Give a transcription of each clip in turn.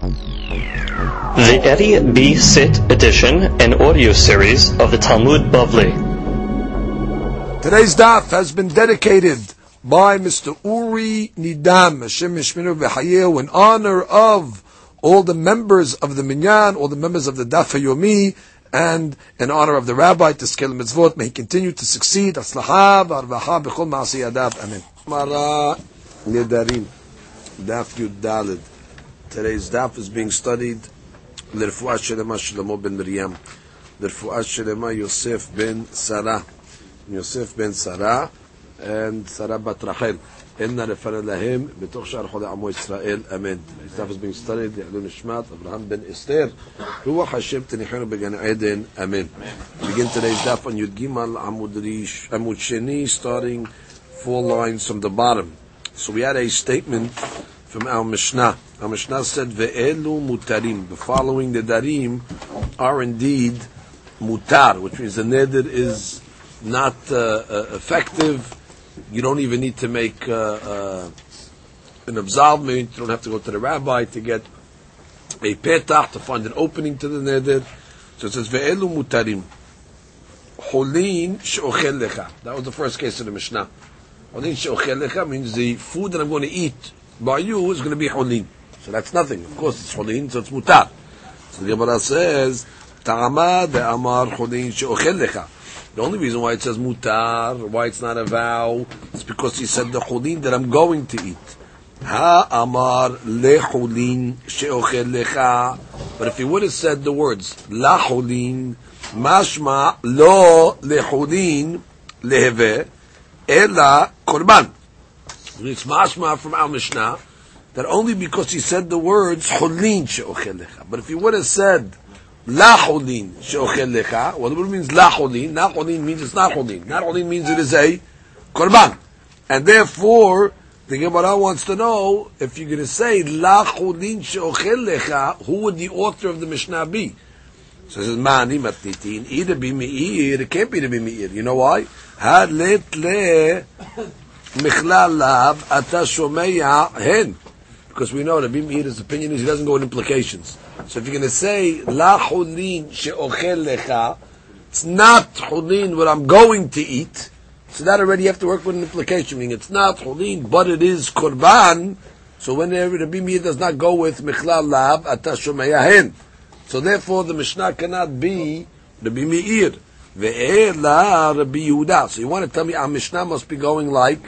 The Eddie B. Sit edition and audio series of the Talmud Bavli. Today's daf has been dedicated by Mr. Uri Nidam, Hashem Yishminu V'Hayehu, in honor of all the members of the Minyan, all the members of the Daf Yomi, and in honor of the Rabbi, to scale mitzvot. May he continue to succeed. Aslaha, Barvaha, B'chol Ma'asi Yadav. Amen. Mara Nedarim, Daf Yud Dalid. Today's daf is being studied לרפואה שלמה שלמה בן מרים, לרפואה שלמה יוסף בן שרה, יוסף בן שרה, and שרה בת רחל. אין לפנה להם בתוך שאר חולי עמו ישראל, אמן. דף is being studied לעילוי נשמת אברהם בן אסתר, רוח השם תניחנו בגן עדן, אמן. begin today's daf on י"ג עמוד, ריש, עמוד שני, starting four lines from the bottom. So we had a statement from our Mishnah. our Mishnah said, "Ve'elu mutarim." The following the darim are indeed mutar, which means the neder is not uh, uh, effective. You don't even need to make uh, uh, an absolvement. You don't have to go to the rabbi to get a petach to find an opening to the neder. So it says, "Ve'elu mutarim." Holin lecha. That was the first case of the Mishnah. Holin lecha means the food that I'm going to eat by you is going to be holin. So that's nothing. Of course, it's holin, so it's mutar. So the Gemara says, Ta'ama amar holin she'ochel lecha. The only reason why it says mutar, why it's not a vow, is because he said the holin that I'm going to eat. Ha amar lecholin she'ochel lecha. But if he would have said the words la holin, mashma lo lecholin leheve, ela korban. It's mashma from our Mishnah that only because he said the words cholin she'ochel But if he would have said la cholin she'ochel lecha, well, what means la cholin? La cholin means it's not cholin. Not cholin means it is a korban, and therefore the Gemara wants to know if you're going to say la cholin she'ochel lecha, who would the author of the Mishnah be? So it says mani matnitin either be meir, it can't be the meir. You know why? Had let le lav ata shomea hen. Because we know Rabbi Meir's opinion is he doesn't go with implications. So if you're going to say la chulin she'ochel lecha, it's not chulin what I'm going to eat. So that already you have to work with an implication. Meaning it's not chulin, but it is korban. So when Rabbi Meir does not go with michlal lav ata shomea hen. So therefore the Mishnah cannot be Rabbi Meir. Ve'ela Rabbi Yehuda. So you want to tell me our Mishnah must be going like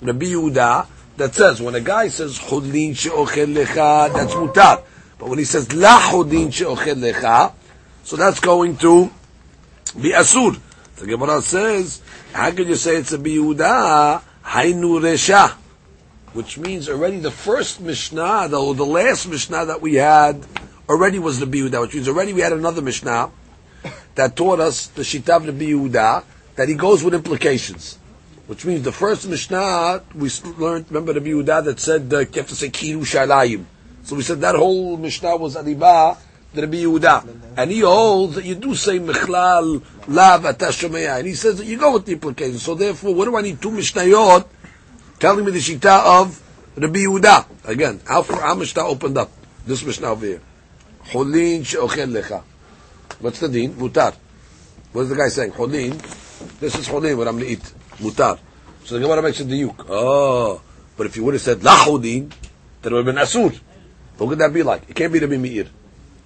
Rabbi Yehuda that says when a guy says chodlin she'ochel lecha, that's mutar. But when he says la chodlin she'ochel lecha, so that's going to be asur. The Gemara says, how can you say it's a Yehuda? Hainu resha, which means already the first Mishnah, the, the last Mishnah that we had, already was the Yehuda, which means already we had another Mishnah that taught us the Shitav the Yehuda, that he goes with implications. Which means the first Mishnah we learned, remember the Yehuda that said uh, you have to say Kiru Shalayim. So we said that whole Mishnah was Adiba, the Rabbi Yehuda. And he holds that you do say Mechlal, Lav, Atashameya. And he says that you go with the implications. So therefore, what do I need two Mishnayot telling me the Shita of Rabbi Yehuda? Again, how Mishnah opened up? This Mishnah over here. Cholin she'ochel lecha. What's the din? Mutar. What is the guy saying? Cholin. This is cholin, what I'm going to eat mutar. So the Gemara makes a diuk. Oh, but if you would have said lachodin, then it would have been asur. What could that be like? It can't be the Meir.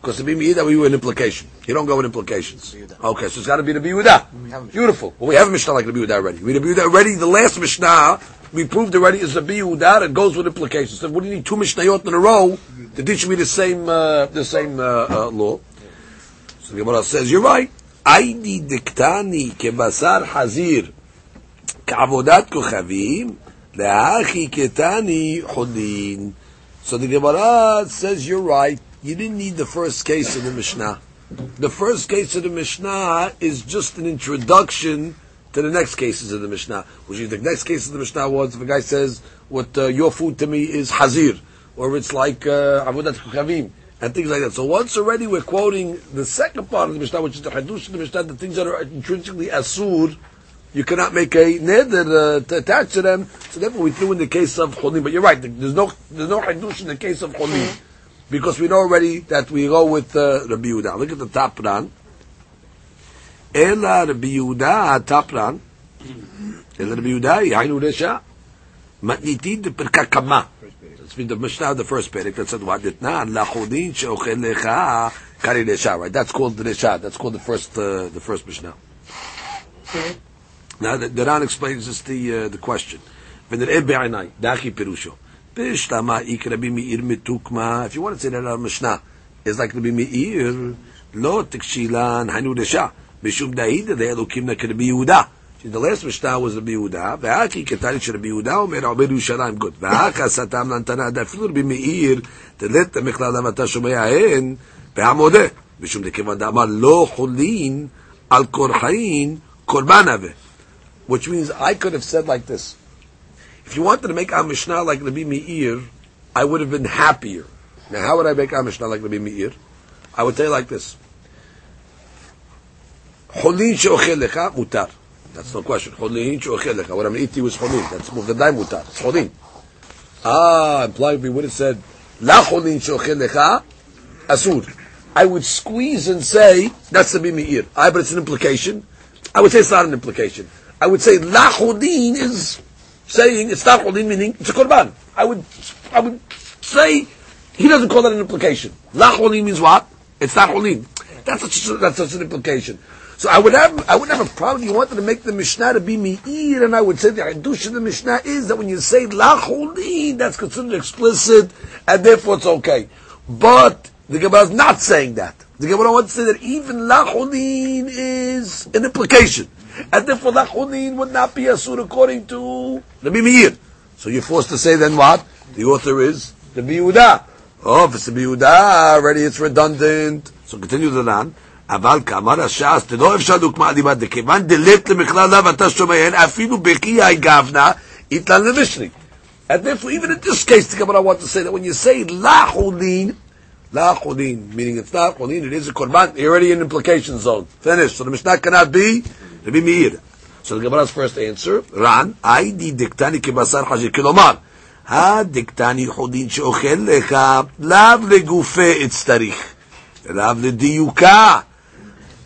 Because the Meir, that would be an implication. You don't go with implications. Okay, so it's got to be the Yehuda. Beautiful. Well, we have a Mishnah like the Yehuda already. We have Yehuda already. The last Mishnah, we proved already is the Yehuda that goes with implications. So what do you need two Mishnayot in a row to teach me the same, uh, the same, uh, uh, law? So the Gemara says, you're right. Aidi diktani kebasar hazir. כעבודת כוכבים, להכי קטני חולין. So the Gemara says you're right. You didn't need the first case of the Mishnah. The first case of the Mishnah is just an introduction to the next cases of the Mishnah. Which is the next case of the Mishnah was if a guy says, "What uh, your food to me is hazir," or it's like uh, avodat uh, and things like that. So once already we're quoting the second part of the Mishnah, which is the hadush of the Mishnah, the things that are intrinsically asur you cannot make a neder uh, to attach to them. So therefore, we threw in the case of cholim. But you're right. There's no there's no hadush in the case of cholim mm-hmm. because we know already that we go with uh, Rabbi Yehuda. Look at the top ran. Ela Rabbi Yehuda top ran. Mm-hmm. Ela Rabbi Yehuda yainu resha matnitid perkakama. That's been the Mishnah, the first pedic that said what itna lachodin sheochel lecha kari resha. Right. That's called the resha. That's called the first uh, the first Mishnah. Okay. Now, the, the Ran explains this the, uh, the question. if you want to say that our Mishnah is like רבי מאיר, לא תקשילן היינו רשע, משום דאידא דאלוקים נא כרבי יהודה. The last Mishnah was Rabbi Yehuda, והאקי קטני של רבי יהודה אומר עובד ירושלים גוד, והאקה סתם לנתנה, אפילו רבי מאיר, תלת מכלל למה אתה שומע הן, בהמודה, משום דכיוון דאמר לא חולין על קורחין קורבן הווה. Which means I could have said like this. If you wanted to make a Mishnah like Rabbi Meir, I would have been happier. Now, how would I make a Mishnah like Rabbi Meir? I would say like this. Cholin she'ochel lecha mutar. That's no question. Cholin she'ochel lecha. What I'm eating was cholin. That's muvdadai mutar. It's cholin. Ah, implied we would have said, la cholin she'ochel lecha asur. I would squeeze and say, that's the Meir. I, but it's an implication. I would say it's not an implication. I would say, la cholin is saying it's cholin, meaning it's a korban. I would, I would say he doesn't call that an implication. La cholin means what? It's cholin. That's such, that's such an implication. So I would have, I would have a problem. You wanted to make the Mishnah to be meir, and I would say the hadush of the Mishnah is that when you say la cholin, that's considered explicit, and therefore it's okay. But the Gemara is not saying that. The Gemara wants to say that even la cholin is an implication and therefore lachunin would not be asur according to Rabbi Meir. So you're forced to say then what? The author is the Yehuda. Oh, if it's the Yehuda, already it's redundant. So continue the land. אבל כאמר הש"ס, לא אפשר דוגמה אלימה דכיוון דלת למכללה ואתה שומען, אפילו בקי גבנה, איתן למשרי. And therefore, even in this case, the Gemara wants to say that when you say la chulin, la chulin, meaning it's not chulin, it is a korban, you're already in implication zone. Finished. So the Mishnah cannot be Rabbi Meir. So the Gemara's first answer, Ran, היידי דקטני כבשר חזיר, כלומר, הדקטני חודין שאוכל לך, לאו לגופה אצטריך, לאו לדיוקה.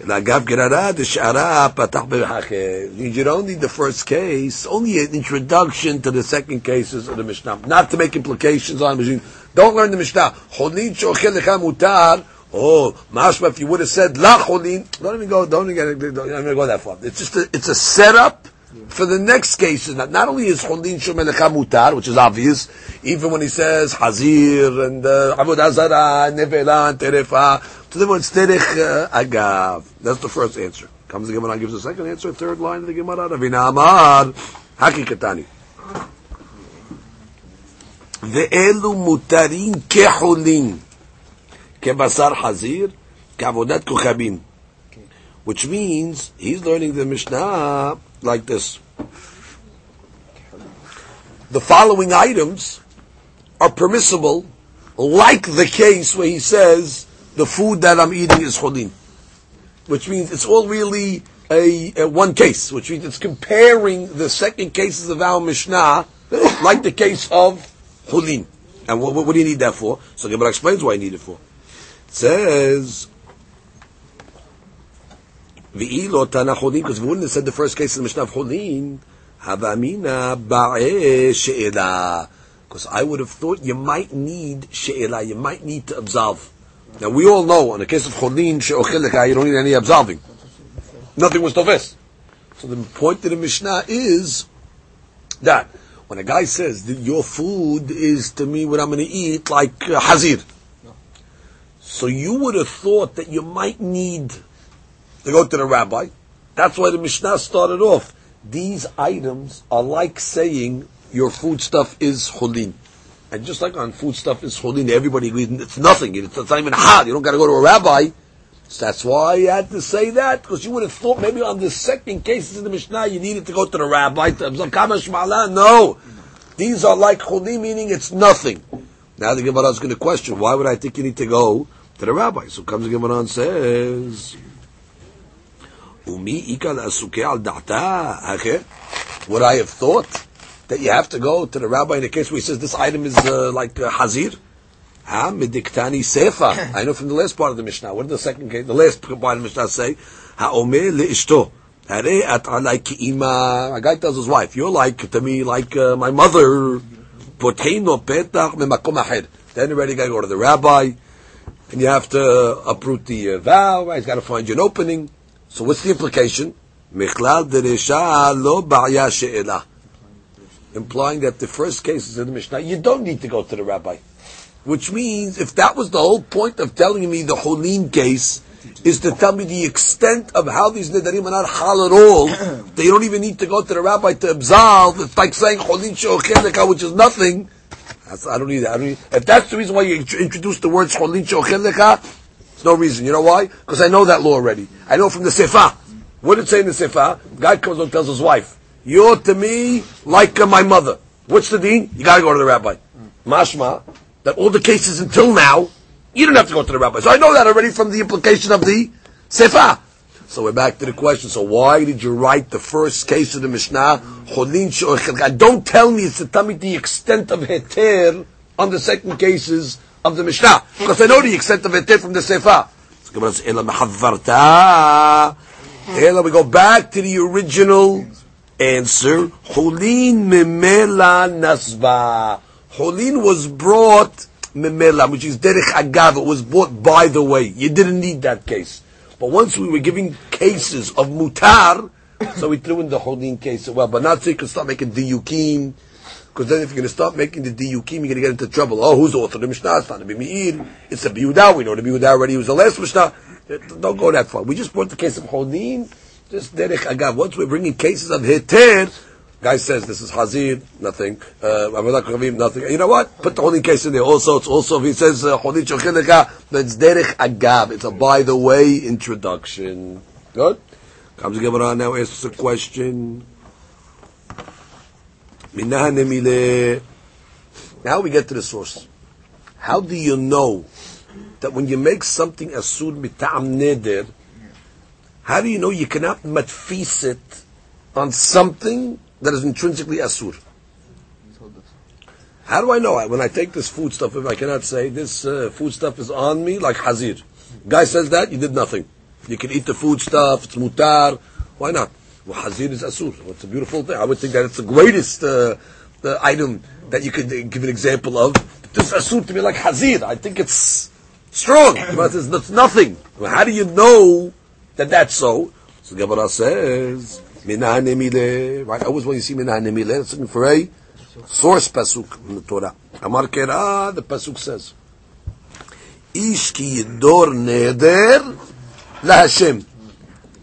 לאגב גררה דשארה פתח במחכה. You don't need the first case, only an introduction to the second cases of the Mishnah. Not to make implications on the Mishnah. Don't learn the Mishnah. חולין שאוכל לך מותר, Oh, mashma, if you would have said lacholin, don't even go, don't even, get, don't even go that far. It's just a, it's a setup for the next case. Not, not only is cholin shumelecha mutar, which is obvious, even when he says hazir and avod uh, nevela, terefa, to them it's derech agav. That's the first answer. Comes the Gemara, gives a second answer, third line of the Gemara, Ravina Amar, Haki Katani. elu mutarin כחולין. כבשר חזיר, כעבודת כוכבים. Which means, he's learning the Mishnah like this. The following items are permissible, like the case where he says, the food that I'm eating is cholin. Which means it's all really a, a, one case, which means it's comparing the second cases of our Mishnah, like the case of cholin. And what, what, do you need that for? So Gemara explains why you need it for says V'ilo tana cholin, because we wouldn't have said the first case in the Mishnah of cholin, havamina ba'e she'ela. Because I would have thought you might need she'ela, you might need to absolve. Now we all know, in the case of cholin she'ocheleka, you don't need any absolving. Nothing was tofes. So the point of the Mishnah is that when a guy says that your food is to me what I'm going to eat, like uh, hazir, so you would have thought that you might need to go to the rabbi. That's why the Mishnah started off. These items are like saying your food stuff is chulin. And just like on food stuff is chulin, everybody agrees it's nothing. It's, not even hot. You don't got to go to a rabbi. So that's why you had to say that, because you would have thought maybe on the second cases in the Mishnah you needed to go to the rabbi to No. These are like chulin, meaning it's nothing. Now the Gemara is going to question, why would I think you need to go to the rabbi? So comes the Gemara and says, Umi ikal al da'ta, I have thought that you have to go to the rabbi in the case where he says this item is uh, like uh, hazir? Ha mediktani sefa. I know from the last part of the Mishnah. What did the second case, the last part of the Mishnah say? Ha omer leishto. Hare at alai ima. A guy tells his wife, "You're like to me like uh, my mother." Poteno petach memakom ahed. Then already got to go to the rabbi, and you have to uproot the uh, vow. Right? He's got to find you an opening. So what's the implication? Implying that the first cases in the Mishnah, you don't need to go to the rabbi. Which means, if that was the whole point of telling me the Holin case, is to tell me the extent of how these Nidarim are not hal at all, they don't even need to go to the rabbi to absolve. It's like saying Holin She'ocheleka, which is nothing. That's, I don't need that. I don't need, if that's the reason why you introduced the words Holin She'ocheleka, there's no reason. You know why? Because I know that law already. I know from the Sefa. What did it say in the Sefa? Guy comes and tells his wife, you're to me like my mother. What's the deen? You gotta go to the rabbi. Mashma, that all the cases until now, you don't have to go to the rabbi. So I know that already from the implication of the Sefa. So we're back to the question. So why did you write the first case of the Mishnah? Don't tell me it's to tell me the extent of heter on the second cases of the Mishnah. Because I know the extent of heter from the Sefa. Ela, we go back to the original answer. Holin memela nasba. Holin was brought memela, which is derech agav. It was bought by the way. You didn't need that case. But once we were giving cases of mutar, so we threw in the Holin case as well. But not so you can start making diyukim. Because then if you're going to start making the diyukim, you're going to get into trouble. Oh, who's the author of the Mishnah? It's not the Meir. It's the Biyudah. We know the Biyudah already was the last Mishnah. Don't go that far. We just brought the case of Holin. Just derech agav. Once we're bringing cases of heter, Guy says this is Hazir, nothing. Uh, nothing. You know what? Put the holy case in there also. It's also, if he says, Holy Chocheleka, that's Derech Agab. It's a by the way introduction. Good? Comes Gemara now asks a question. Now we get to the source. How do you know that when you make something asur mita'am neder, how do you know you cannot matfis it on something that is intrinsically asur. How do I know? When I take this food stuff, if I cannot say this uh, food stuff is on me like hazir. Guy says that, you did nothing. You can eat the food stuff, it's mutar. Why not? Well, hazir is asur. It's a beautiful thing. I would think that it's the greatest uh, the item that you could give an example of. This asur to be like hazir. I think it's strong. But it's nothing. Well, how do you know that that's so? So Gemara says, Minah Nemile, right? Always when you see Minah Nemile, it's looking for a source pasuk in the Torah. Amar Kera, the pasuk says, Ish ki yidor neder laHashem,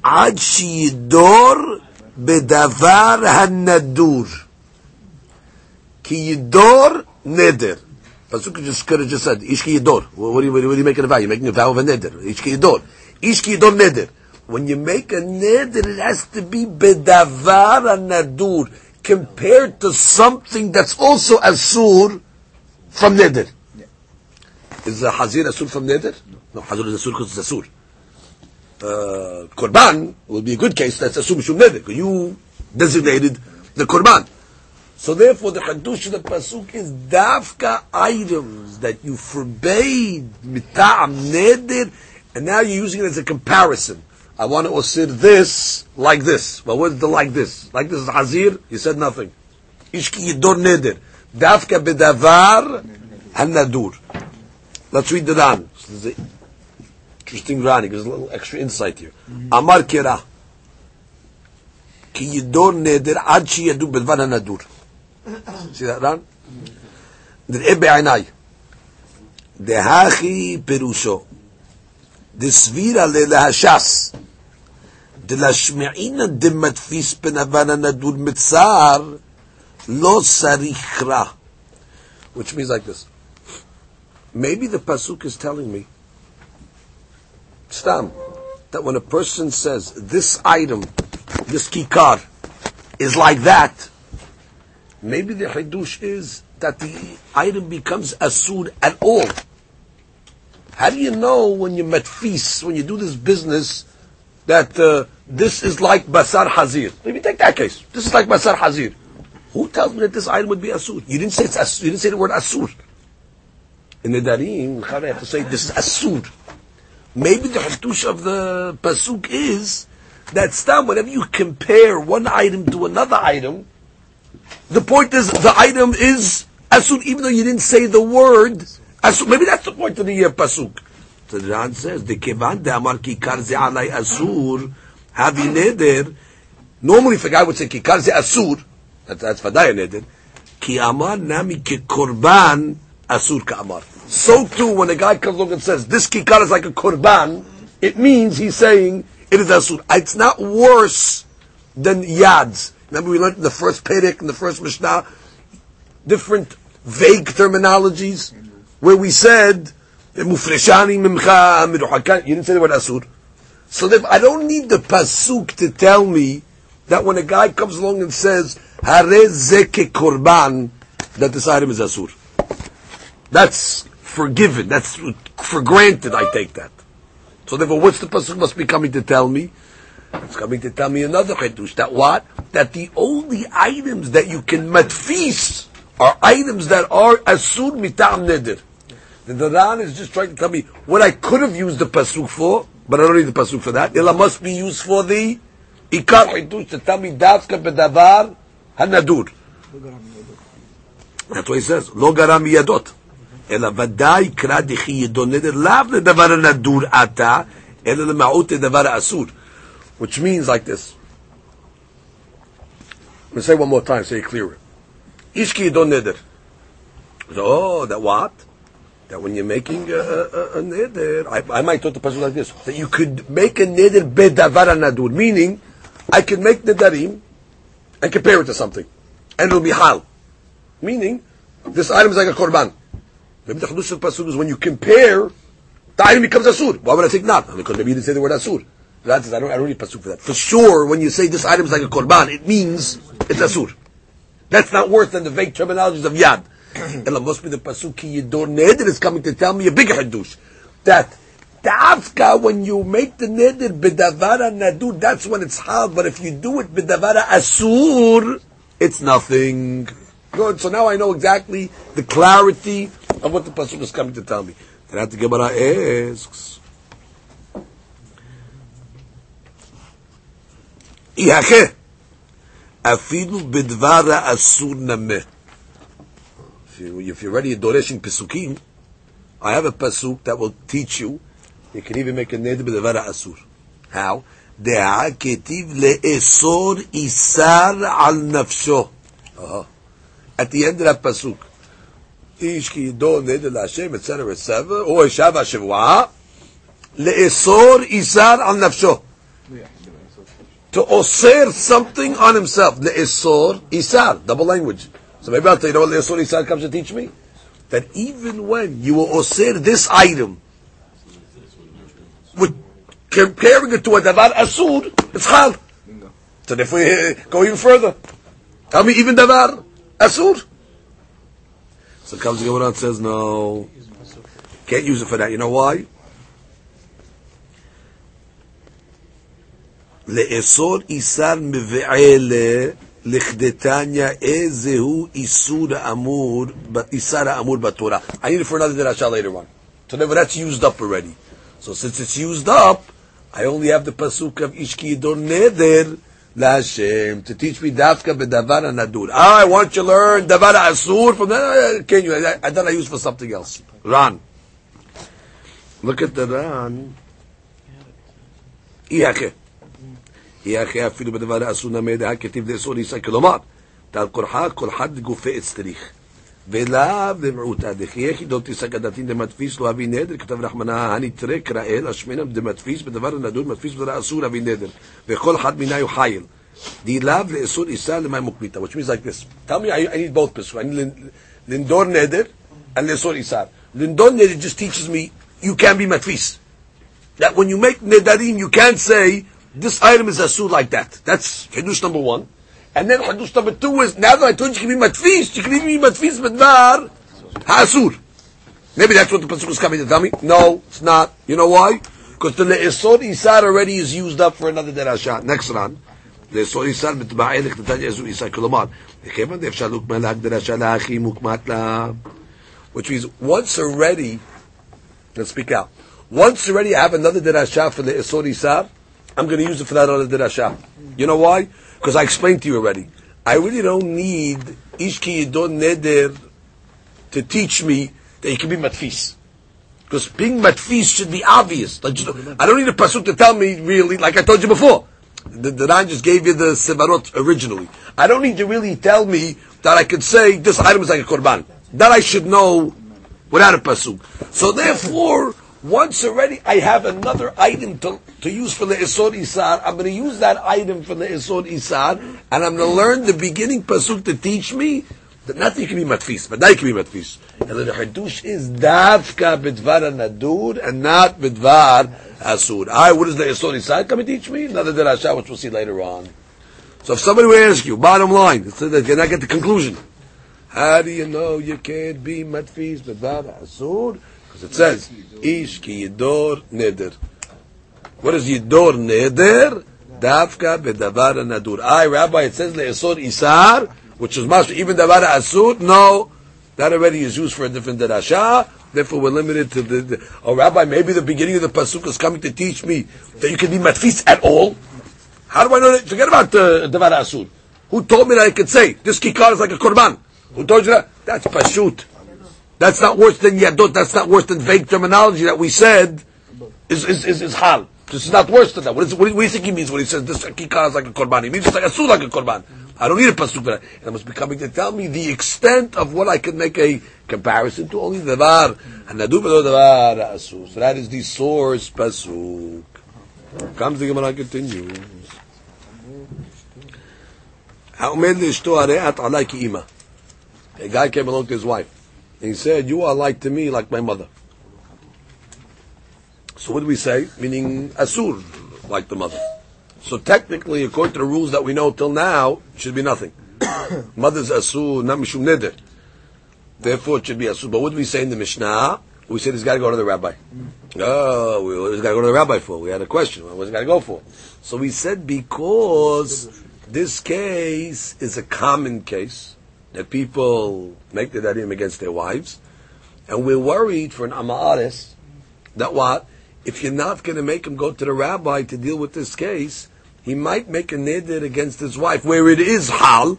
ad shi yidor bedavar hanadur. Ki yidor neder. Pasuk just could have just said, Ish ki yidor. What are you, what are you making a vow? You're making a vow of a neder. Ish ki yidor. Ish ki yidor neder. When you make a neder, it has to be bedavar nadur, compared to something that's also asur from neder. Yeah. Is the hazir asur from neder? No, hazir is asur because it's asur. Uh, korban will be a good case that's asur mishum neder, because you designated the korban. So therefore, the Hadush of the Pasuk is dafka items that you forbade mita'am neder, and now you're using it as a comparison. I want to osir this like this. Well, what's the like this? Like this is hazir. He said nothing. Ishki yidor neder. Dafka bedavar hanadur. Let's read the Ran. This is interesting Rani. There's gives a little extra insight here. Mm-hmm. Amar kira Ki yidor neder ad shi yadu bedvar hanadur. See that Ran? Mm-hmm. ebe ainai Dehachi perusho. דסבירה ללהשס, דלשמעינא דמדפיס בנבנה נדוד מצער, לא צריך רע. Which means like this. Maybe the Pasuk is telling me, Stam, that when a person says, this item, this kikar, is like that, maybe the Hidush is that the item becomes asud at all. How do you know when you met metfis, when you do this business, that uh, this is like basar hazir? Maybe take that case. This is like basar hazir. Who tells me that this item would be asur? You didn't say it's asur. You didn't say the word asur. in the Darim, I have to say this is Asur. Maybe the Hatush of the Pasuk is that stam, whenever you compare one item to another item, the point is the item is Asur, even though you didn't say the word Maybe that's the point of the uh, Pasuk. So the Ran says, the Kevan de Amar Kikar ze alai Asur, havi neder. Normally if a guy would say Kikar ze Asur, that, that's Fadaya neder, Ki Amar nami ke Korban Asur ka Amar. So too, when a guy comes along and says, this kikar is like a korban, it means he's saying it is asur. It's not worse than yads. Remember we learned in the first Perek, in the first Mishnah, different vague terminologies, where we said, mufreshani mimcha miruhakan, you didn't say the word asur. So I don't need the pasuk to tell me that when a guy comes along and says, hare korban, that this item is asur. That's forgiven. That's for granted. I take that. So therefore, what's the pasuk must be coming to tell me? It's coming to tell me another chedush. That what? That the only items that you can matfis are items that are asur mitam neder. The Daran is just trying to tell me what I could have used the pasuk for, but I don't need the pasuk for that. Illa must be used for the ikar chedush to tell me dafka bedavar hanadur. That's what he says. Lo garam yadot. אלא ודאי קרא דכי ידו נדר לאו לדבר הנדור עתה, אלא למעוט לדבר האסור. Which means like this. I'm going to say one more time, say it clearer. Ishki yidon neder. So, oh, that what? That when you're making a, a, a neder, I, I might talk the person like this, that you could make a neder bedavar nadur, meaning, I can make nedarim and compare it to something, and it'll be hal. Meaning, this item is like a korban. Maybe the Chadush of Pasuk is when you compare, the item becomes Asur. Why would I think not? Because maybe you didn't say the word Asur. That is, I don't, I don't need Pasuk for that. For sure, when you say this item is like a Korban, it means it's Asur. That's not worse than the vague terminologies of Yad. And it must be the Pasuk Ki Yidor Neder is coming to tell me a bigger Hadush. That Dafka, when you make the neder bidavara nadur, that's when it's hal. But if you do it bidavara asur, it's nothing. Good. So now I know exactly the clarity of what the pasuk is coming to tell me. Then the Gemara asks, "Ihache afilu bidvara asur nameh." If you're ready, doreshing pesukim, I have a pasuk that will teach you. You can even make a neder b'davara asur. How? דעה כתיב לאסור איסר על נפשו. At the end of that pasuk, איש כי ידו נדר להשם, etc. etc. או אישה והשבועה, לאסור איסר על נפשו. To osir something on himself. Le'esor isar. Double language. So maybe I'll tell you, you know what Leosor Isar comes to teach me? That even when you will osir this item, with comparing it to a davar asud, it's hal. So if we uh, go even further, tell me even davar asud. So comes the Gemara and says, no, can't use it for that. You know why? לאסור איסר מבעלה לכדתניא איזהו איסור האמור, איסר האמור בתורה. I need it for another drasha later on. So therefore that's used up already. So since it's used up, I only have the pasuk of Ishki Yidor Neder Lashem to teach me Dafka Bedavar Nadur. Ah, I want you to learn Davar Asur from that. Can you? I, I thought I used for something else. Ran. Look at the Ran. Iyake. Iyake אפילו בדבר האסור נמד, הכתיב לאסור יישא, כלומר, תל קורחה, כל אחד גופי אצטריך. ולאו דמעוטה, דכי יחידות תישא גדתין דמדפיס לא אבי נדר, כתב רחמנה, הנתרה קראל, השמנה דמדפיס, בדבר הנדור מדפיס בדבר אסור אבי נדר, וכל אחד מיני הוא חייל. דילאו לאסור איסה למאי מוקמיתה, which means like this. Tell me, I, I need both פסוק, I need לנדור נדר, and לאסור איסר. לנדור נדר just teaches me, you can be מדפיס. That when you make nedarim, you can't say, this item is asur like that. That's Hadush number one. And then Hadush number two is, now that I told you you can be matfis, you can even be matfis var ha'asur. Maybe that's what the Pasuk is coming to tell me. No, it's not. You know why? Because the le'esor isar already is used up for another derasha. Next round. לאסור איסר מתבען לקטטן יעזו איסר, כלומר, לכיוון דאפשר לוקמה להגדרה של האחים מוקמת לה. Which means, once already, let's speak out, once already I have another derasha for לאסור איסר, I'm going to use it for that other dirasha. You know why? Because I explained to you already. I really don't need Ishki Yidon Neder to teach me that you can be matfis. Because being matfis should be obvious. I don't need a pasuk to tell me really, like I told you before. The, the Ran just gave you the sevarot originally. I don't need to really tell me that I could say this item is like a korban. That I should know without a pasuk. So therefore, once already I have another item to, to use for the Isod Isar, I'm going to use that item for the Isod Isar, and I'm going to learn the beginning pasuk to teach me that nothing can be matfis, but that can be matfis. And the hadush is davka bidvar nadur and not bidvar asur. I, what is the Isod Isar? Come and teach me. Another derasha, which we'll see later on. So if somebody will ask you, bottom line, so that you not get the conclusion. How do you know you can't be matfis bidvar asur? Because it says, Ish ki yidor neder. What is yidor neder? Dafka bedavar nadur. I, Rabbi, it says le'esor isar, which is master, even davar asur. No, that already is used for a different derasha. Therefore, we're limited to the, the. Oh, Rabbi, maybe the beginning of the pasuk is coming to teach me that you can be matfis at all. How do I know that? Forget about the davar asur. Who told me that I could say this kikar is like a korban? Who told you that? That's pashut. That's not worse than yadot. That's not worse than vague terminology that we said is is is, is hal. This is not worse than that. What, is, what, do you think he means when he says this kikar is like a korban? He means it's like a sur like a korban. I don't need a pasuk for that. And I must be coming to tell me the extent of what I can make a comparison to. Only the var and nadu the var asur. So that is the source pasuk. Comes the Gemara continues. A guy came along to his wife. He said, You are like to me like my mother. So what do we say? Meaning Asur, like the mother. So technically, according to the rules that we know till now, it should be nothing. Mother's Asur, not Mishum Neder. Therefore, it should be Asur. But what do we say in the Mishnah? We said he's got to go to the rabbi. Mm-hmm. Oh, we, he's got to go to the rabbi for. We had a question. What's he got to go for? So we said because this case is a common case, that people make the darim against their wives, and we're worried for an amaris that what if you're not going to make him go to the rabbi to deal with this case, he might make a neder against his wife where it is hal,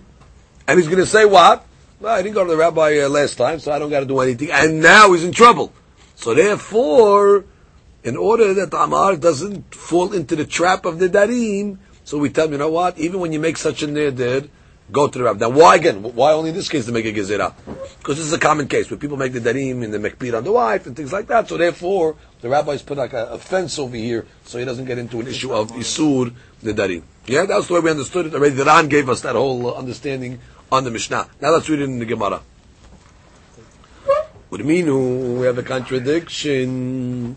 and he's going to say what? Well, I didn't go to the rabbi uh, last time, so I don't got to do anything, and now he's in trouble. So therefore, in order that the amar doesn't fall into the trap of the darim, so we tell him, you know what? Even when you make such a neder, go to the rabbi. Now, why again? Why only in this case to make a gezerah? Because this is a common case where people make the darim and the mekbir on the wife and things like that. So therefore, the rabbis put like a, a, fence over here so he doesn't get into an issue of isur the darim. Yeah, that's the way we understood it already. The Ran gave us that whole uh, understanding on the Mishnah. Now let's read it in the Gemara. What do you mean? We have a contradiction.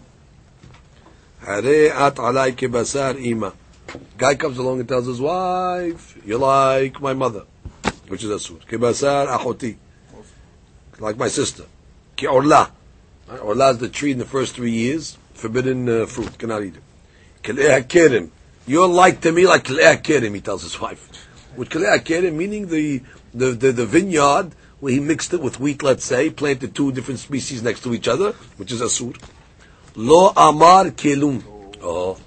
Hare at alay kebasar ima. Guy comes along and tells his wife, "You're like my mother," which is asur. Kibasar achoti, like my sister. Ki orla. Orla is the tree in the first three years, forbidden uh, fruit, cannot eat it. Kilei You're like to me like kilei he tells his wife. With kilei meaning the, the, the, the vineyard where he mixed it with wheat, let's say, planted two different species next to each other, which is asur. Lo amar kelum. Oh,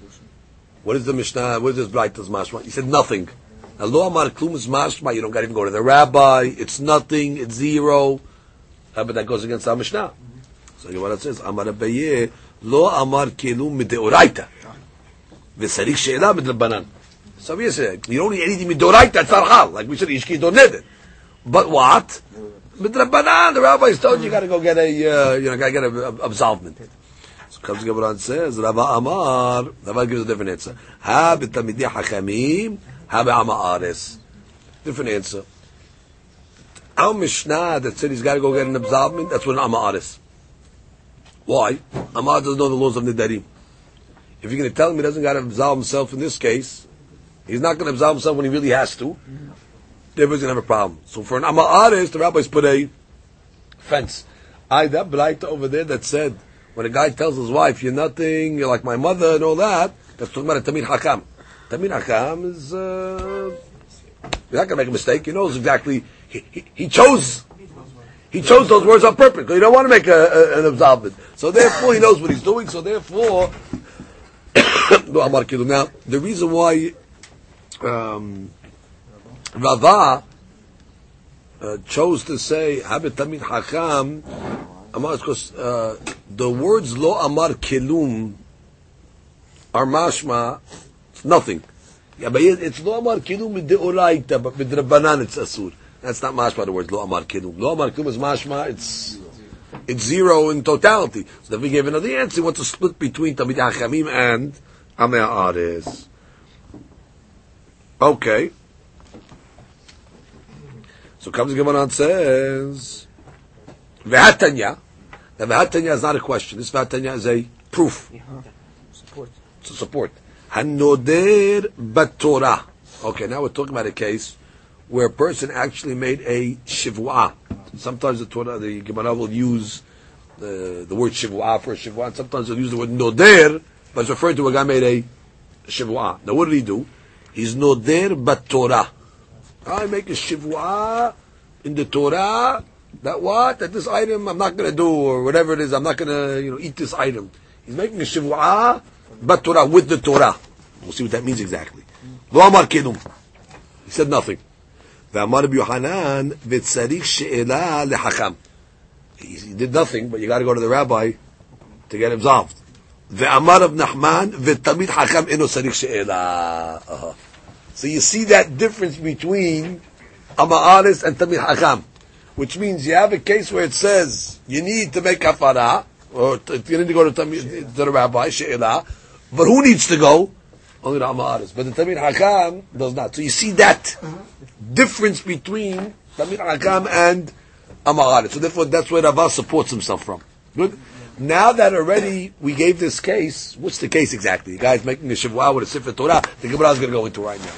what is the Mishnah? What is this Braita's mashma? He said nothing. Lo amar klum is mashma. You don't got to even go to the rabbi. It's nothing. It's zero. Uh, but that goes against our Mishnah. So it says, Amar Abaye, Lo amar kelum mideoraita. V'sarich she'ela midlabanan. So we said, you don't need anything midoraita, it's hal. Like we said, ishki doneded. But what? Midrabanan, the rabbis told you, you got to go get a, uh, you know, got to get a, a. comes and says, Rava Amar, Rava gives a different answer. Ha b'tamidei hachamim, ha be'ama Different answer. Our Mishnah that said he's got to go get an absolvement, that's what an ama Why? Amar doesn't know the laws of Nidarim. If you're going to tell him he doesn't got to absolve himself in this case, he's not going to absolve himself when he really has to, everybody's going to have a problem. So for an ama the rabbis put a fence. I, that Braita over there that said, when a guy tells his wife, "You're nothing, you're like my mother," and all that, that's talking about a tamid hakam. Tamid hakam is uh, you're not to make a mistake. He knows exactly. He, he, he chose. He chose those words on purpose he don't want to make a, a, an absolvement. So therefore, he knows what he's doing. So therefore, now the reason why um, Rava uh, chose to say Habit Tamid Hakam, Amar because uh, the words Lo Amar Kilum are mashma, it's nothing. Yeah, but it's Lo Amar Kilum with the Oraita, but Rabbanan it's Asur. That's not mashma the words lo amar kilum. Lo amar kilum is mashma. It's it's zero in totality. So then we gave another answer. What's the split between Tamid Hachamim and Amei Ares? Okay. So comes the Gemara and says, V'hatanya. Now V'hatanya is not a question. This V'hatanya is a proof. Support. It's a support. Hanoder Batorah. Okay, now we're talking about a case where a person actually made a shivwa. Sometimes the Torah, the Gemara will use the, the word shivwa for a shivwa, and sometimes they'll use the word noder, but it's referring to a guy made a shivwa. Now what did he do? He's noder but Torah. I make a shivwa in the Torah that what? That this item I'm not going to do, or whatever it is, I'm not going to you know eat this item. He's making a shivwa but Torah with the Torah. We'll see what that means exactly. Lo amar He said nothing. ואמר רבי יוחנן, וצריך שאלה לחכם. He did nothing, but you got to go to the rabbi to get absolved. ואמר רב נחמן, ותמיד חכם אינו צריך שאלה. So you see that difference between Ama'aris and Tamid Hakam. Which means you have a case where it says you need to make kafara, or you need to go to, to the rabbi, she'ela, but who needs to go? Only the Ama'aris. But the Tamid Hakam does not. So you see that difference between Tamid Hakam and Ama'aris. So therefore, that's where Rava supports himself from. Good? Now that already we gave this case, what's the case exactly? The guy's making a Shavua with a Sefer Torah. The Gemara is going to go into right now.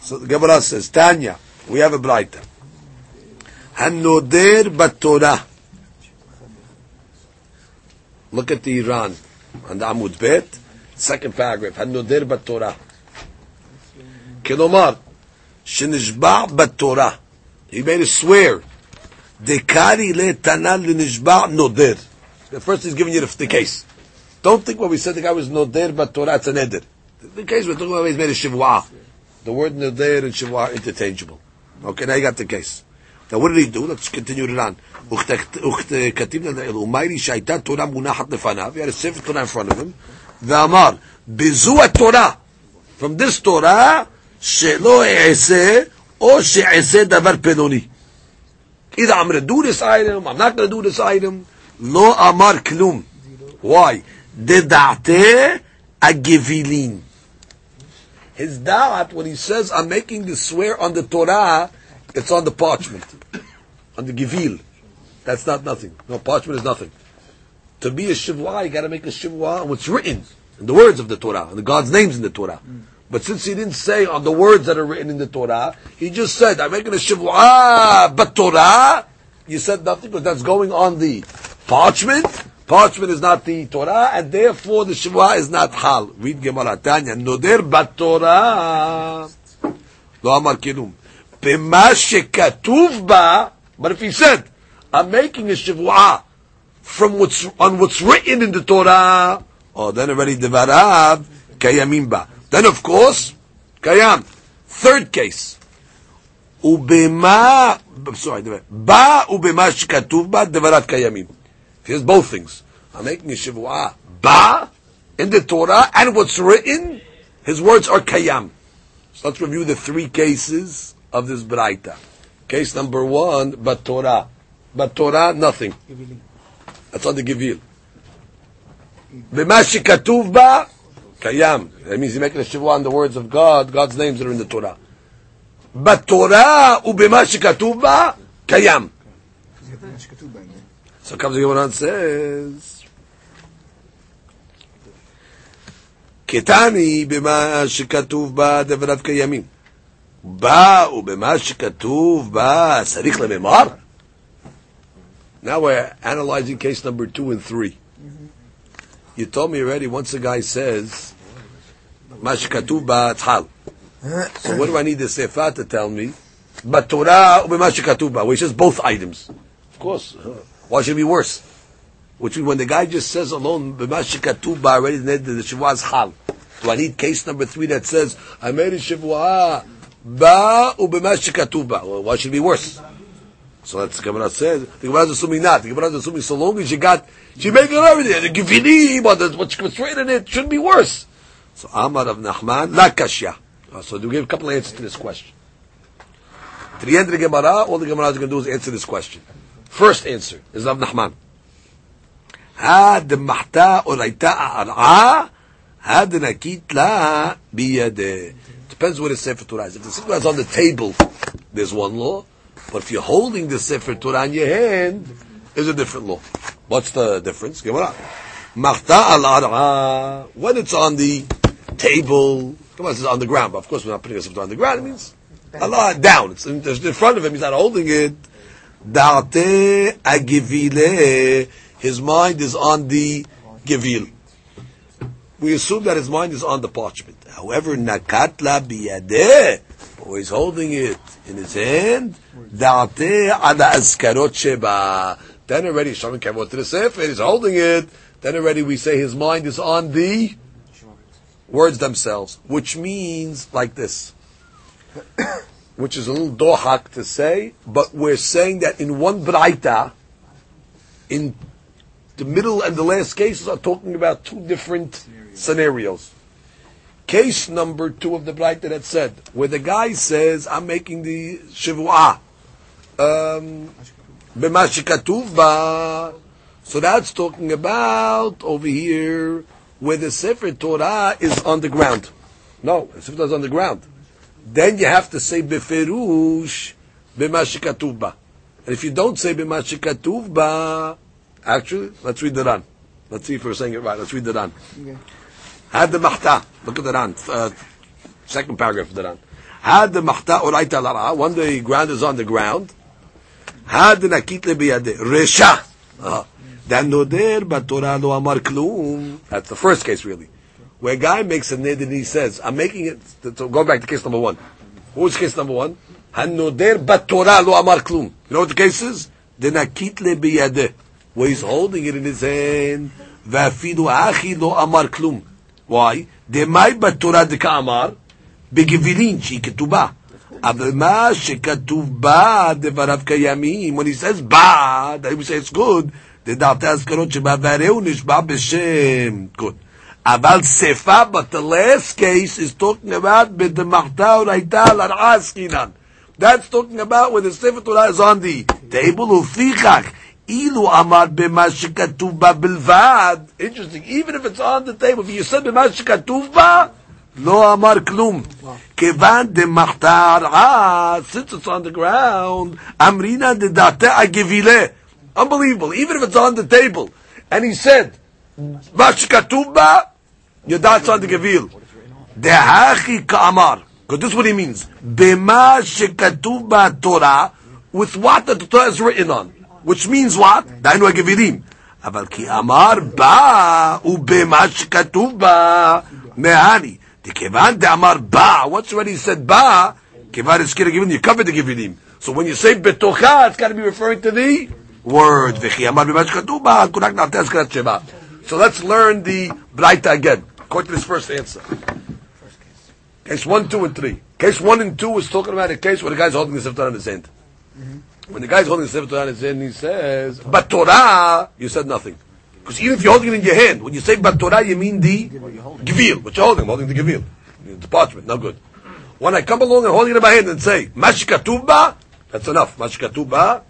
So the Gemara says, Tanya, we have a Braita. Hanoder Batorah. Look at the Ran on the Amud Bet, second paragraph. Hanoder Batorah. כלומר, שנשבע בתורה, he made a swear, דקארי לתנן לנשבע נודר. First he's giving you the, the case. Don't think what we said the guy was noder בתורה, it's a neder. The case we're talking about, he's made a shivwa. The word noder and shivwa are interchangeable. Okay, now you got the case. Now what did he do? Let's continue it on. וכתיב ומאי שהייתה תורה מונחת לפניו, he had a sefer Torah in front of him, ואמר, בזו התורה, from this Torah, שלא אעשה, או שאעשה דבר פלוני. Either I'm going to do this item, I'm not going to do this item. לא אמר כלום. Why? דדעתי הגבילין. His da'at, when he says, I'm making the swear on the Torah, it's on the parchment, on the givil. That's not nothing. No, parchment is nothing. To be a shivwa, you got to make a shivwa on what's written in the words of the Torah, and the God's names in the Torah. Mm. But since he didn't say on the words that are written in the Torah, he just said, I'm making a shivwa, but Torah, you said nothing because that's going on the parchment. Parchment is not the Torah, and therefore the shivwa is not hal. Read Gemara Tanya, noder bat Torah. Lo amar kilum. But if he said, I'm making a shivwa from what's, on what's written in the Torah, oh, then already devarav kayamim ba. Then of course, kayam. Third case. Ubema, sorry, shkatuv ba devarat kayamim. Here's both things. I'm making a shivua ba in the Torah and what's written, his words are kayam. So let's review the three cases of this braita. Case number one, but Torah. But Torah, nothing. That's on the Givil. במה שכתוב בה, קיים. That means he's making a shivua on the words of God, God's names that are in the Torah. בתורה ובמה שכתוב בה, קיים. So comes the Gemara and says, קטני במה שכתוב בה דבריו קיימים. בא ובמה שכתוב בה צריך לממר? Now we're analyzing case number two and three. You told me already, once a guy says, Mashkatu ba'atzhal. So what do I need the sefer to tell me? But Torah u'b'mashkatu ba, which is both items. Of course. Why should it be worse? Which means when the guy just says alone, b'mashikatuba already, the, the shivua is hal. Do I need case number three that says, I made a shivua, Ba ubema. Why should it be worse? So that's the Gemara says. The Gemara is assuming not. The Gemara is assuming so long as you got, she made on everything. The givini, but what's constrained in it, shouldn't be worse. So Amar Rav Nachman, la kashya. Uh, so do give a couple of answers to this question. To the end of the Gemara, all the Gemara is going to do is answer this question. First answer is Rav Nachman. Ha the mahta oraita ar'a Hadrakitla biyadeh. Depends where the Sefer Torah is. If the Sefer Torah is on the table, there's one law. But if you're holding the Sefer Torah in your hand, there's a different law. What's the difference? Gemara. Machta al When it's on the table, come on, it's on the ground. But of course, we're not putting the Sefer Torah on the ground. It means Allah down. It's in, it's in front of him. He's not holding it. Da'ate agivile. His mind is on the givil. We assume that his mind is on the parchment. However, nakatla biyadeh, but he's holding it in his hand. Da'ate ala askarot sheba. Then already, Shalom Kavot to the Sefer, he's holding it. Then already we say his mind is on the words themselves, which means like this. which is a little dohak to say, but we're saying that in one braita, in the middle and the last cases are talking about two different scenarios. Case number two of the braita that had said, where the guy says, I'm making the shivua, um. So that's talking about over here where the Sefer Torah is on the ground. No, the Sefer Torah is on the ground. Then you have to say beferush b'ma shekatuv. And if you don't say b'ma shekatuv actually, let's read the Ran. Let's see if we're saying it right. Let's read the Ran. Had the mahta. Look at the Ran. Uh, second paragraph of the Ran. Had the mahta oraita lara. When the ground is on the ground. Had the nakit lebiyade. Resha. Uh, Dan noder batorah lo amar klum. That's the first case really. Where a guy makes a nid and he says, I'm making it, so go back to case number one. What was case number one? Han noder batorah lo amar klum. You know what the case is? The nakit lebiyade. Where he's holding it in his hand. ואפילו אחי לא אמר כלום. Why? דמאי בתורה דקאמר, בגבילין שהיא כתובה. אבל מה שכתוב בה, דבריו קיימים. When he says בה, that we say it's good, דדעתי הזכרות שבה והראו נשבע בשם. Good. אבל שפה, but case is talking about בדמחתה וראיתה לרעה עסקינן. That's talking about when the Sefer Torah is on the table, ופיכך, Ilu amar b'mashikatuba bilvad. Interesting. Even if it's on the table, if you said b'mashikatuvba, lo amar klum. Kevan de machtara, ah, since it's on the ground, amrina de date agivile. Unbelievable. Even if it's on the table. And he said, b'mashikatuvba, your date's on the gavil. Dehachi ka'amar. Because this is what he means. b'mashikatuvba Torah, with what the Torah is written on which means what? דהיינו הגבילים. אבל כי אמר בא, ובמה שכתוב בה, מהני. דכיוון דאמר בא, once already said בא, כיוון הזכיר הגבילים, you covered the גבילים. So when you say בתוכה, it's got to be referring to the word. וכי אמר במה שכתוב בה, כונק נעתה הזכרת שבה. So let's learn the Braita again, according to this first answer. Case 1, 2, and 3. Case 1 and 2 is talking about a case where the guy's holding the Sefer Torah in his hand. When the guy's holding the Sefer Torah in his hand, he says, But Torah, you said nothing. Because even if you're holding it in your hand, when you say But Torah, you mean the Gevil. What you're holding, I'm holding the Gevil. The parchment, no good. When I come along and holding it in my hand and say, Mashkatubba, that's enough. Mashkatubba,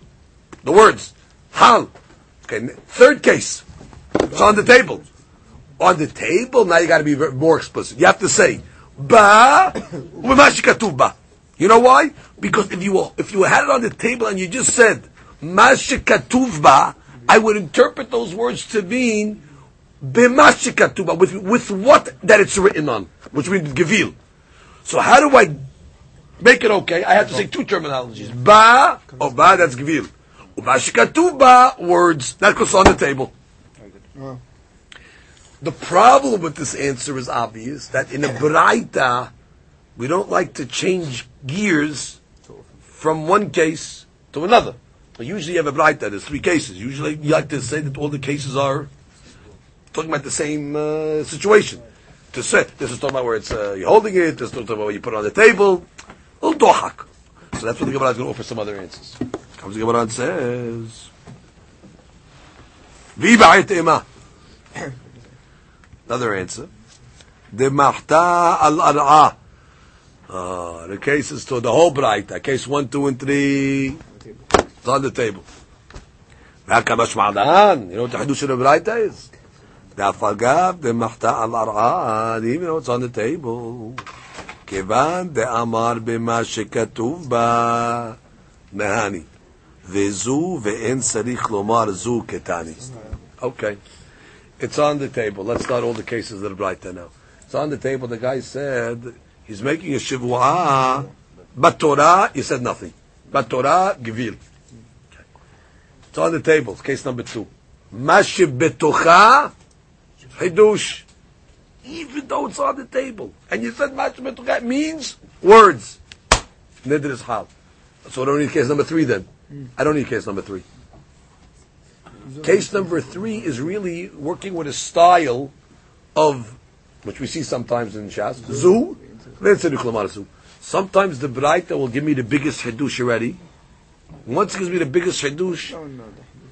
the words. Hal. Okay, third case. It's on the table. On the table, now you gotta be more explicit. You have to say, Ba, Mashkatubba. You know why? Because if you if you had it on the table and you just said Mashikatuvba, I would interpret those words to mean b'mashikatuvba with with what that it's written on, which means gevil. So how do I make it okay? I have to say two terminologies: ba or ba that's gevil, umashikatuvba words that goes on the table. The problem with this answer is obvious that in a braita we don't like to change gears from one case to another. Usually you have a Braita there's three cases. Usually you like to say that all the cases are talking about the same uh, situation. To say, this is talking about where it's, uh, you're holding it, this is talking about where you put it on the table. Little dohak. So that's what the Gemara is going to offer some other answers. Comes the Gemara and says. Another answer. The mahta al ar'a. Uh, the cases to the whole Braita. Uh, case one, two, and three, it's on the table. هكا مشمع الآن you know what the Hadush of Braita is the Afagav the Mahta al Ar'an even though it's on the table כיוון דאמר במה שכתוב בה נהני וזו ואין צריך לומר זו קטני אוקיי It's on the table. Let's start all the cases that are right now. It's on the table. The guy said, he's making a shivua, but Torah, he said nothing. But Torah, givil. It's on the table. Case number two. Mashiv betocha, hidush. Even though it's on the table. And you said mashiv betocha means words. Nidr is hal. So I don't need case number three then. I don't need case number three. Case number three is really working with a style of, which we see sometimes in Shas, Zu, Sometimes the Braita will give me the biggest Hidush already. Once it gives me the biggest Hidush,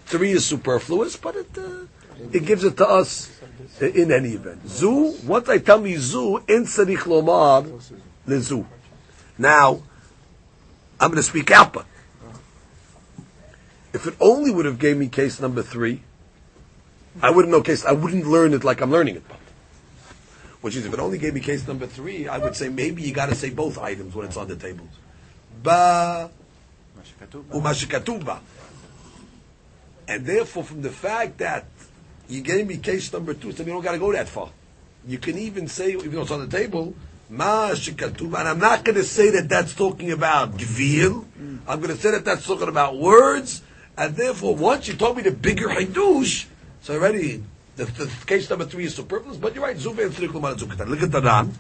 three is superfluous, but it, uh, it gives it to us in any event. Zu, once I tell me Zu, in Sarich Lomar, Lezu. Now, I'm going to speak Alpa. If it only would have gave me case number three, I wouldn't know case. I wouldn't learn it like I'm learning it. Which is, if it only gave me case number three, I would say maybe you got to say both items when it's on the table. Ba umashikatuba. And therefore, from the fact that you gave me case number two, so you don't got to go that far. You can even say, even though it's on the table, ma shikatuba. And I'm not going to say that that's talking about gvil. Mm. I'm going to say that that's talking about words and therefore, once you told me the bigger Hidush, so already the, the, case number three is superfluous, but you're right, Zuve and Tzrik Lumar Zukatan. Look at the Ran.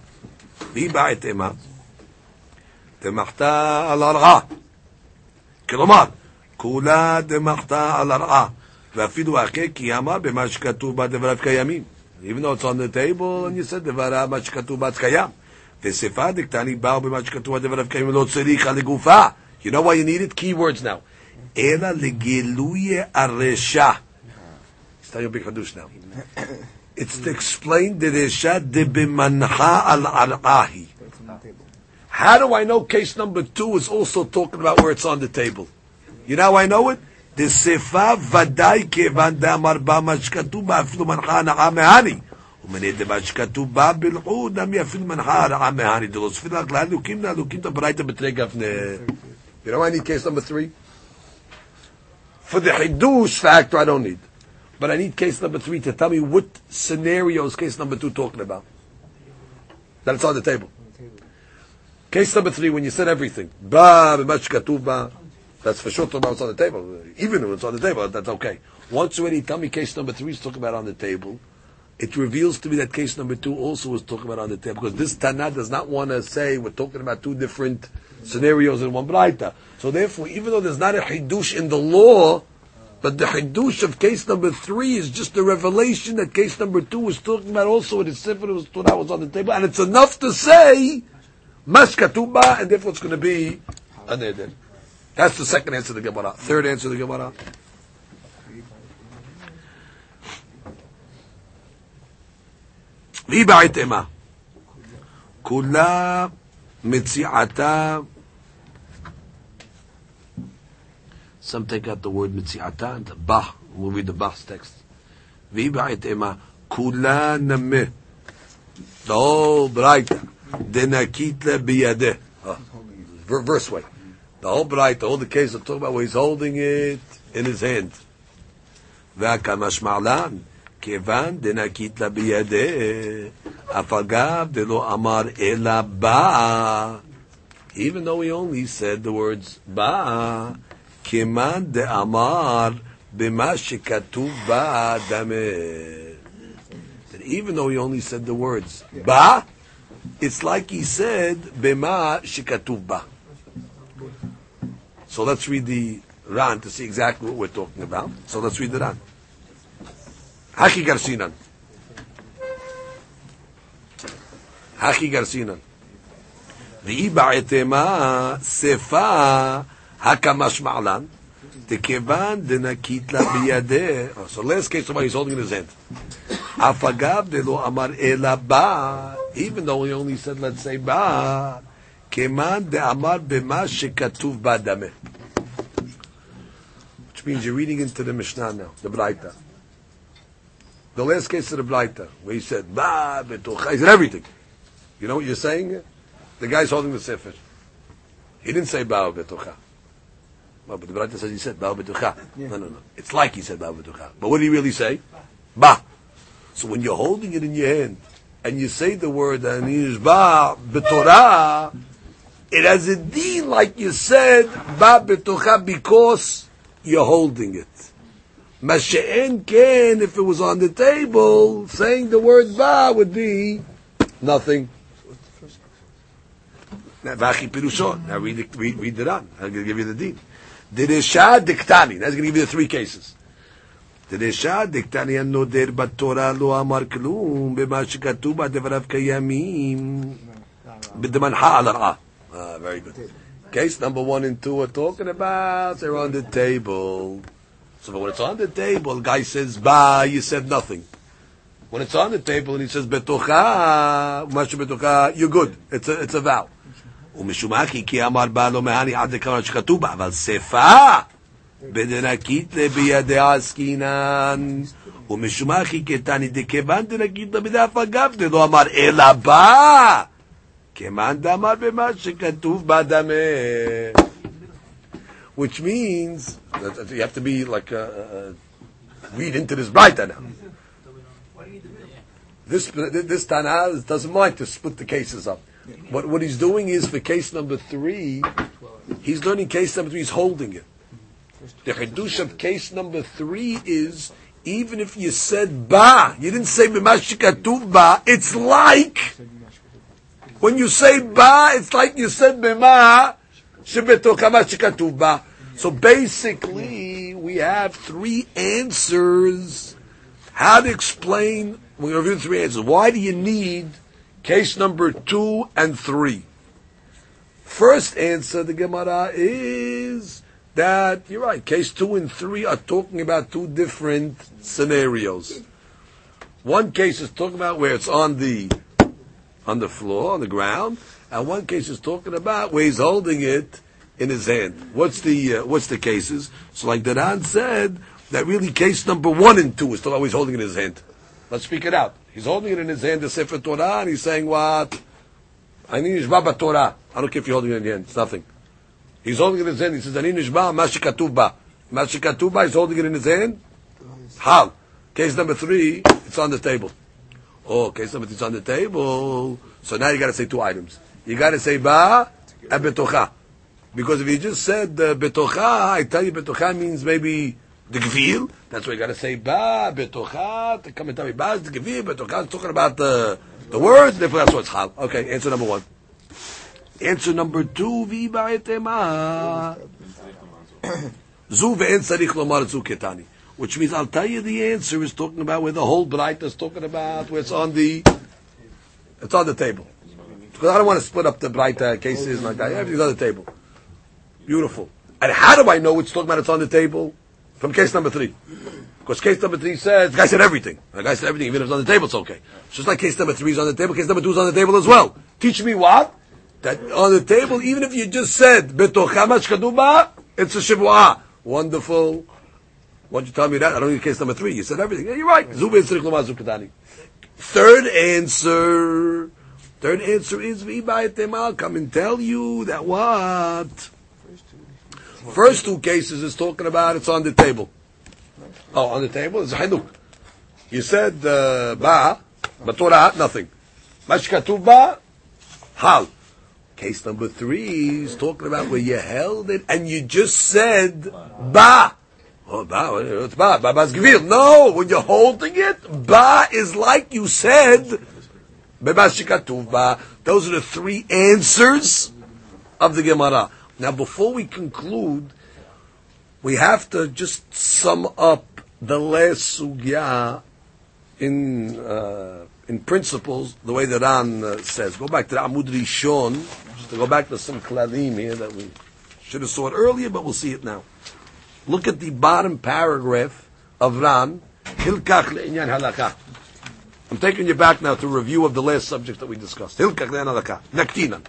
Vi ba'et ema. דמחתה על הרעה. כלומר, כולה דמחתה על הרעה. ואפילו אחרי כי אמר במה שכתוב בה דבריו קיימים. Even though it's on the table, and you said דבריו, מה שכתוב בה קיים. וספר דקטני באו במה שכתוב בה דבריו קיימים, לא צריכה לגופה. You know why you need it? Keywords now. אלא לגילוי הרשע. It's not your big hadush now. It's to explain the resha debimanha al arahi. How do I know case number two is also talking about where it's on the table? You know how I know it? The sefa vaday kevan damar ba mashkatu ba afilu mancha na'a mehani. ומן ידי מה שכתוב בה בלחוד, נמי אפילו מנחה רעה מהני דלו ספירה כלל לוקים נלוקים את הברייתא בתרי גפנה. You know I need case number three? For the Hidush factor, I don't need. But I need case number three to tell me what scenario is case number two talking about. That it's on the table. Case number three, when you said everything, ba that's for sure talking about what's on the table. Even if it's on the table, that's okay. Once you already tell me case number three is talking about on the table, it reveals to me that case number two also was talking about on the table. Because this Tana does not want to say we're talking about two different scenarios in one Braita. So therefore, even though there's not a Hidush in the law, but the Hidush of case number three is just a revelation that case number two was talking about also in the Sefer was Torah was on the table, and it's enough to say, Maskatuba, and therefore it's going to be a Neder. That's the second answer to the Gemara. Third answer to the Gemara. והיא בעית אימה. כולה מציעתה Some take out the word mitziata and the bah. We'll read the bah's text. V'iba'et ema kula name. The whole braita. Denakitla biyadeh. Verse way. The whole braita, all the case of talking about where he's holding it in his hand. והכמשמעלן, כיוון דנקית לה בידה, אף אגב דלא אמר אלא באה, even though he only said the words באה, כמאן דאמר במה שכתוב בה דמה. That even though he only said the words ba, it's like he said bema shekatuv ba. So let's read the Ran to see exactly what we're talking about. So let's read the Ran. Haki Garsinan. Haki Garsinan. והיא בעתמה שפה Hakamashma'lan. Dekevan denakitla biyade. Oh, so last case, somebody's holding in his hand. Afagav de lo amar elaba. Even though he only said, let's say, ba. Keman de amar bema shekatuv ba badameh. Which means you're reading into the Mishnah now, the Braita. The last case of the Braita, where he said, ba, betocha. he said everything. You know what you're saying? The guy's holding the Sefer. He didn't say ba, betocha. Well, but the Braita says he said Ba, betocha. No, no, no. It's like he said Ba, betocha. But what did he really say? Ba. So when you're holding it in your hand, and you say the word Anish Ba, betorah, it has a D like you said, Ba, betocha, because you're holding it. Mashe'en ken, if it was on the table, saying the word ba would be nothing. Now, Vachi Pirushon. Now read, it, read, read it on. I'm going to give you the deed. Dirisha diktani. That's going to give you the three cases. Dirisha diktani anoder batora lo amar klum bema shekatuv b'devarav kayamim b'demanha alara. Ah, very good. Case number one and two are talking about they're on the table. So when it's on the table, guy says ba, you said nothing. When it's on the table and he says betocha, betocha, you're good. It's a it's a vow. ומשומעכי כי אמר בה לא מהני עד לכמה שכתוב בה, אבל שפה בדנקית בידי עסקינן. ומשומעכי כתני דכיוון דנקית בדף אגב, דלא אמר אלא בה. כמאן דאמר במה שכתוב בדמה. Which means that you have to be like uh, uh, read into this brighter now. This this Tana doesn't mind to split the cases up. What what he's doing is for case number three, he's learning case number three. He's holding it. The chidush of case number three is even if you said ba, you didn't say b'mashikatuv ba. It's like when you say ba, it's like you said b'ma shebetokama ba. So basically, we have three answers. How to explain? We review three answers. Why do you need case number two and three? First answer, the Gemara is that you're right. Case two and three are talking about two different scenarios. One case is talking about where it's on the on the floor, on the ground, and one case is talking about where he's holding it in his hand. What's the uh, what's the cases? So, like Daran said, that really case number one and two is still always holding it in his hand. Let's speak it out. He's holding it in his hand, the Sefer Torah, and he's saying what? I need Nishba Torah. I don't care if you're holding it in your hand. It's nothing. He's holding it in his hand. He says, Ani Nishba Mashikatuba. Mashikatuba, he's holding it in his hand. How? Case number three, it's on the table. Oh, case number three, it's on the table. So now you got to say two items. You got to say ba and betocha. Because if you just said uh, betocha, I tell you betocha means maybe the gvil. That's why you got to say ba betocha to come and tell me ba the gvil. Betocha is talking about the the words. Therefore, that's what's chal. Okay, answer number one. Answer number two, vi ba'etema. Zu ve'en tzarich lomar zu ketani. Which means I'll tell you the answer is talking about where the whole Braita is talking about, where it's on the, it's on the table. Because I don't want to split up the Braita uh, cases like that. Everything's on the table. Beautiful. And how do I know it's talking about it's on the table? From case number three. Because case number three says, the guy said everything. The guy said everything, even if it's on the table, it's okay. It's just like case number three is on the table, case number two is on the table as well. Teach me what? That on the table, even if you just said, it's a Shibu'ah. Wonderful. Why don't you tell me that? I don't need case number three. You said everything. Yeah, you're right. Third answer. Third answer is come and tell you that what? First two cases is talking about it's on the table. Oh, on the table is Haiduk. You said uh, Ba, but Torah, nothing. Mashkatu Ba, Hal. Case number three is talking about where you held it and you just said Ba. Oh, ba, it's ba, ba, ba's gvir. No, when you're holding it, ba is like you said. Those are the three answers of the Gemara. Now, before we conclude, we have to just sum up the last sugya in uh, in principles the way that Ran uh, says. Go back to the Amud Rishon, just to go back to some kladim here that we should have saw it earlier, but we'll see it now. Look at the bottom paragraph of Ran, Hilkach le'inyan halakha. I'm taking you back now to review of the last subject that we discussed. Hilkach le'inyan halakha. Naktinan.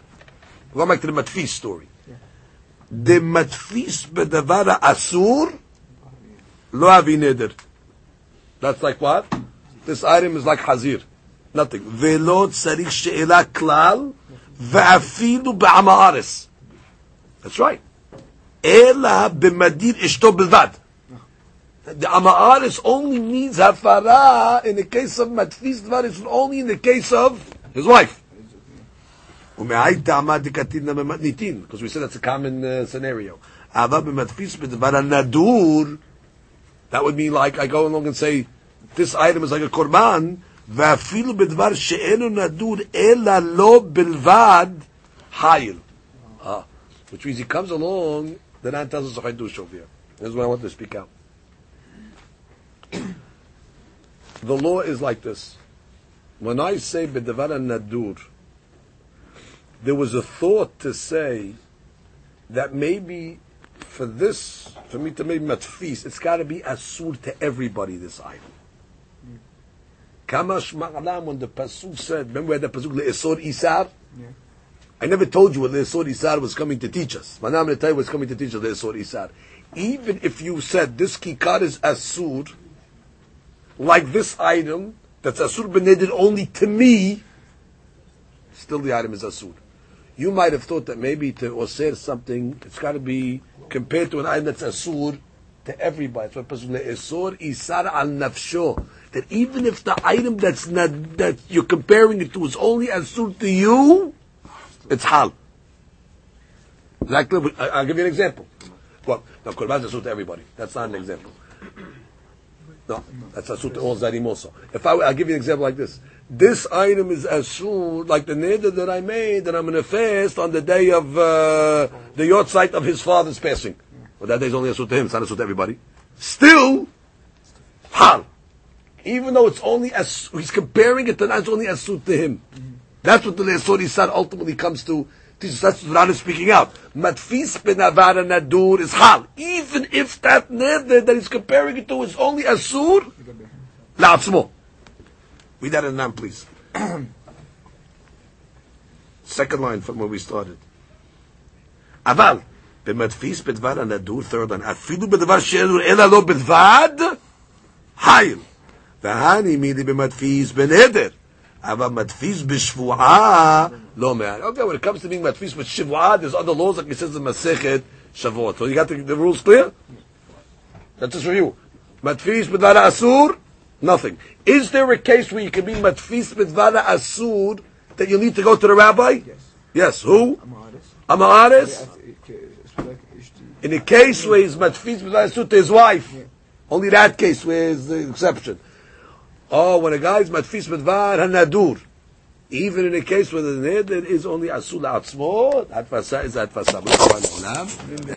Go back to the Matfis story. The Matfis bedavar asur lo avi neder. That's like what? This item is like hazir. Nothing. ולא צריך שאלה כלל, ואפילו בעם הארץ. That's right. אלא במדיר אשתו בלבד. The Ama'aris only needs hafara in the case of matfis dvar, it's only in the case of his wife. because we said that's a common uh, scenario. אבל במתפיס בדבר הנדור, that would mean like I go along and say, this item is like a korban, ואפילו בדבר שאינו נדור, אלא לא בלבד, חייל. Ah, which means he comes along, the Ran tells us a chidush over here. This is what I want to speak out. the law is like this. When I say b'devar nadur, there was a thought to say that maybe for this, for me to make matfis, it's got to be asur to everybody. This item. Kamash ma'alam when the pasuk said, remember where the pasuk le'esor isar? Yeah. I never told you what le'esor isar was coming to teach us. But now I'm going to tell you what's coming to teach us le'esor isar. Even if you said this kikar is asur, like this item that's asur benedid only to me, still the item is asur. You might have thought that maybe to osir something, it's got to be compared to an item that's asur to everybody. Pasuk le'esor isar al nafsho. That even if the item that's not, that you're comparing it to is only asur to you, it's hal. Like, I'll give you an example. Well, now korban is asur to everybody. That's not an example. No, that's asur to all zarim also. If I, I'll give you an example like this. This item is asur, like the neder that I made, that I'm going to fast on the day of uh, the yahrzeit of his father's passing. Well, that day is only asur to him. It's not asur to everybody. Still, hal. Even though it's only as he's comparing it to it's only asur to him. That's what the Le'esor Isar ultimately comes to. teach us. That's what Ran is speaking out. Matfis ben avara nadur is hal. Even if that neder that he's comparing it to is only asur, la'atzmo. Read that in Nam, please. Second line from where we started. אבל, במדפיס בדבר הנדור, third line, אפילו בדבר שאין אלא לא בלבד, חייל. והני מילי במדפיס בנדר. אבל מדפיס בשבועה, לא מעט. Okay, when it comes to being מדפיס בשבועה, there's other laws, like it says in Masechet Shavuot. So you got the, the rules clear? That's just review. Matfis b'dvara asur, nothing. Is there a case where you can be matfis b'dvara asur that you need to go to the rabbi? Yes. Yes. Who? I'm Amaharis? honest. It's like ishti. In a case where he's matfis b'dvara asur to his wife. Only that case where is the exception. Oh, when a guy is matfis b'dvar hanadur. Even in a case where the neder is only asul atzmo, that fasa is that fasa.